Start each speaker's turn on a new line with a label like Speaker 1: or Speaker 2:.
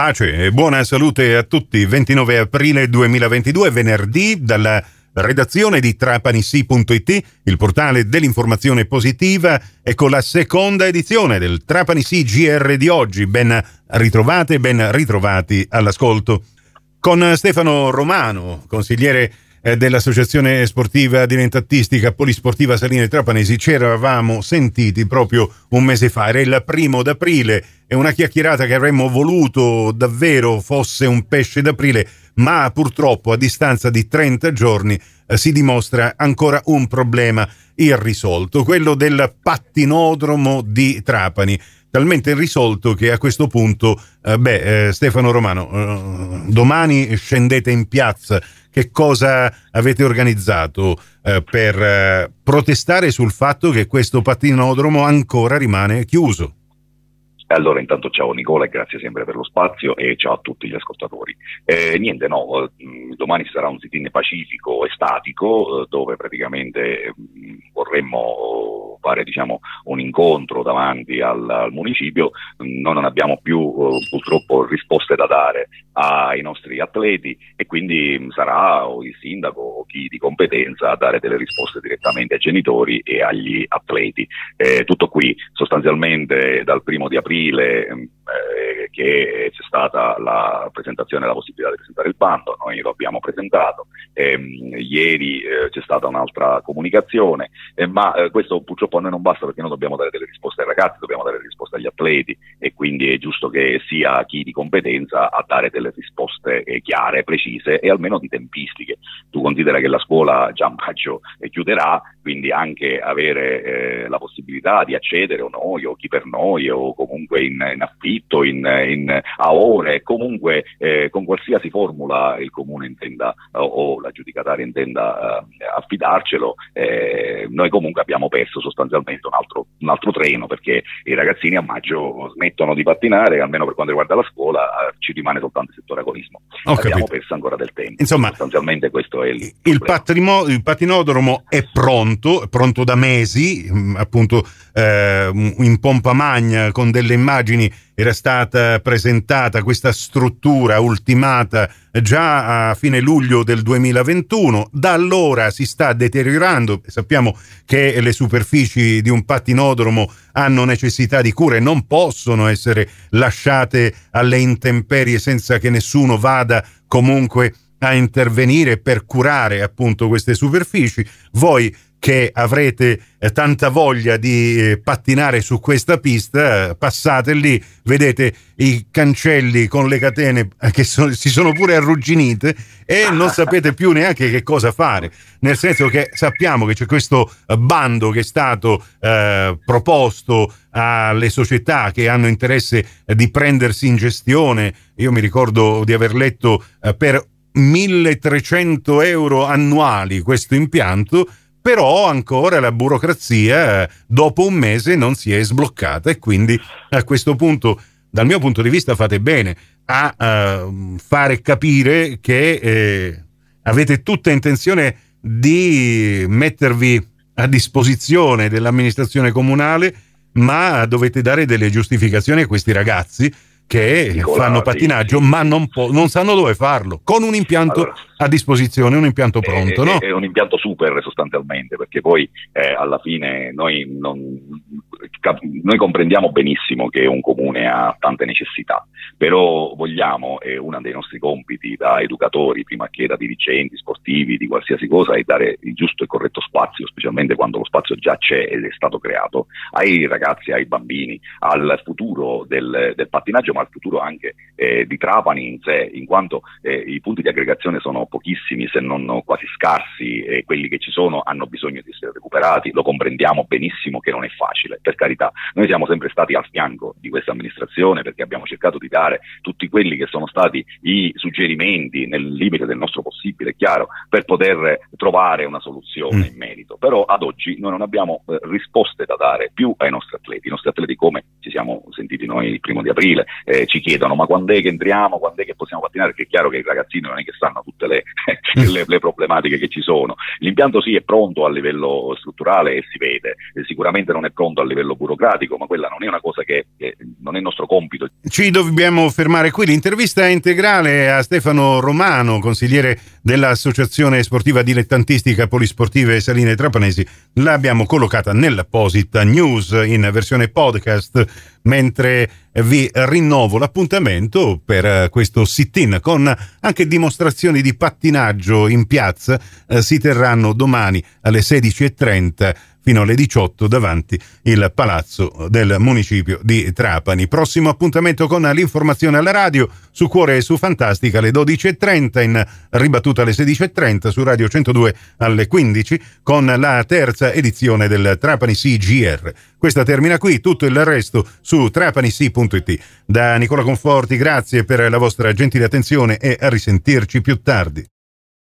Speaker 1: Pace e buona salute a tutti. 29 aprile 2022, venerdì, dalla redazione di trapanisi.it, il portale dell'informazione positiva, ecco la seconda edizione del Trapanisi GR di oggi. Ben ritrovate, ben ritrovati all'ascolto. Con Stefano Romano, consigliere dell'Associazione Sportiva Diventattistica Polisportiva Saline Trapanesi. Ci eravamo sentiti proprio un mese fa, era il primo d'aprile. È una chiacchierata che avremmo voluto davvero fosse un pesce d'aprile, ma purtroppo a distanza di 30 giorni eh, si dimostra ancora un problema irrisolto, quello del pattinodromo di Trapani talmente irrisolto che a questo punto, eh, beh, eh, Stefano Romano, eh, domani scendete in piazza che cosa avete organizzato eh, per eh, protestare sul fatto che questo pattinodromo ancora rimane chiuso?
Speaker 2: Allora, intanto ciao Nicola e grazie sempre per lo spazio e ciao a tutti gli ascoltatori. Eh, niente, no, eh, domani sarà un sit-in pacifico e statico dove praticamente mm, vorremmo fare diciamo, un incontro davanti al, al municipio. Noi non abbiamo più uh, purtroppo risposte da dare ai nostri atleti e quindi mh, sarà il sindaco o chi di competenza a dare delle risposte direttamente ai genitori e agli atleti. Eh, tutto qui, sostanzialmente dal primo di aprile aprile eh, che c'è stata la presentazione, la possibilità di presentare il bando, noi lo abbiamo presentato, ehm, ieri eh, c'è stata un'altra comunicazione, eh, ma eh, questo purtroppo a noi non basta perché noi dobbiamo dare delle risposte ai ragazzi, dobbiamo dare risposte agli atleti e quindi è giusto che sia chi di competenza a dare delle risposte eh, chiare, precise e almeno di tempistiche. Tu considera che la scuola già a maggio eh, chiuderà, quindi anche avere la possibilità di accedere o noi o chi per noi o comunque in, in affitto, in, in, a ore, comunque eh, con qualsiasi formula il comune intenda o, o l'aggiudicatario intenda eh, affidarcelo, eh, noi comunque abbiamo perso sostanzialmente un altro, un altro, treno perché i ragazzini a maggio smettono di pattinare, almeno per quanto riguarda la scuola eh, ci rimane soltanto il settore agonismo. Ho abbiamo capito. perso ancora del tempo.
Speaker 1: Insomma, sostanzialmente questo è il, il, patrimo- il patinodromo è pronto, è pronto da mesi, mm, appunto eh, in pompa magna con delle immagini era stata presentata questa struttura ultimata già a fine luglio del 2021, da allora si sta deteriorando, sappiamo che le superfici di un pattinodromo hanno necessità di cure, non possono essere lasciate alle intemperie senza che nessuno vada comunque a intervenire per curare appunto queste superfici. Voi che avrete tanta voglia di eh, pattinare su questa pista, passate lì, vedete i cancelli con le catene eh, che so, si sono pure arrugginite e non sapete più neanche che cosa fare. Nel senso che sappiamo che c'è questo bando che è stato eh, proposto alle società che hanno interesse di prendersi in gestione. Io mi ricordo di aver letto eh, per 1300 euro annuali questo impianto però ancora la burocrazia dopo un mese non si è sbloccata e quindi a questo punto dal mio punto di vista fate bene a uh, fare capire che eh, avete tutta intenzione di mettervi a disposizione dell'amministrazione comunale ma dovete dare delle giustificazioni a questi ragazzi che fanno sì. ma non, po- non, sanno dove farlo, con un impianto allora, a disposizione, un impianto pronto.
Speaker 2: È,
Speaker 1: no?
Speaker 2: è un impianto super sostanzialmente, perché poi eh, alla fine noi, non, noi, comprendiamo benissimo che un comune ha tante necessità, però vogliamo, è uno dei nostri compiti da educatori, prima che da dirigenti sportivi, di qualsiasi cosa, è dare il giusto e corretto spazio, specialmente quando lo spazio già c'è ed è stato creato, ai ragazzi, ai bambini, al futuro del, del pattinaggio, al futuro anche eh, di Trapani in sé, in quanto eh, i punti di aggregazione sono pochissimi, se non quasi scarsi, e quelli che ci sono hanno bisogno di essere recuperati. Lo comprendiamo benissimo che non è facile, per carità. Noi siamo sempre stati al fianco di questa amministrazione perché abbiamo cercato di dare tutti quelli che sono stati i suggerimenti nel limite del nostro possibile, chiaro, per poter trovare una soluzione mm. in merito. Però ad oggi noi non abbiamo eh, risposte da dare più ai nostri atleti. I nostri atleti, come ci siamo sentiti noi il primo di aprile, eh, ci chiedono ma quando è che entriamo, quando è che possiamo pattinare, perché è chiaro che i ragazzini non è che sanno tutte le, le, le problematiche che ci sono. L'impianto sì è pronto a livello strutturale e si vede, sicuramente non è pronto a livello burocratico, ma quella non è una cosa che, che non è nostro compito.
Speaker 1: Ci dobbiamo fermare qui. L'intervista integrale a Stefano Romano, consigliere dell'Associazione Sportiva Dilettantistica Polisportive Saline Trapanesi, l'abbiamo collocata nell'apposita news in versione podcast, mentre vi rinnovo l'appuntamento per questo sit-in con anche dimostrazioni di pattinaggio in piazza. Eh, si terranno domani alle 16.30 fino alle 18 davanti il palazzo del municipio di Trapani. Prossimo appuntamento con l'informazione alla radio su Cuore e su Fantastica alle 12.30 in ribattuta alle 16.30 su Radio 102 alle 15 con la terza edizione del Trapani CGR. Questa termina qui, tutto il resto su trapanisi.it. Da Nicola Conforti, grazie per la vostra gentile attenzione e a risentirci più tardi.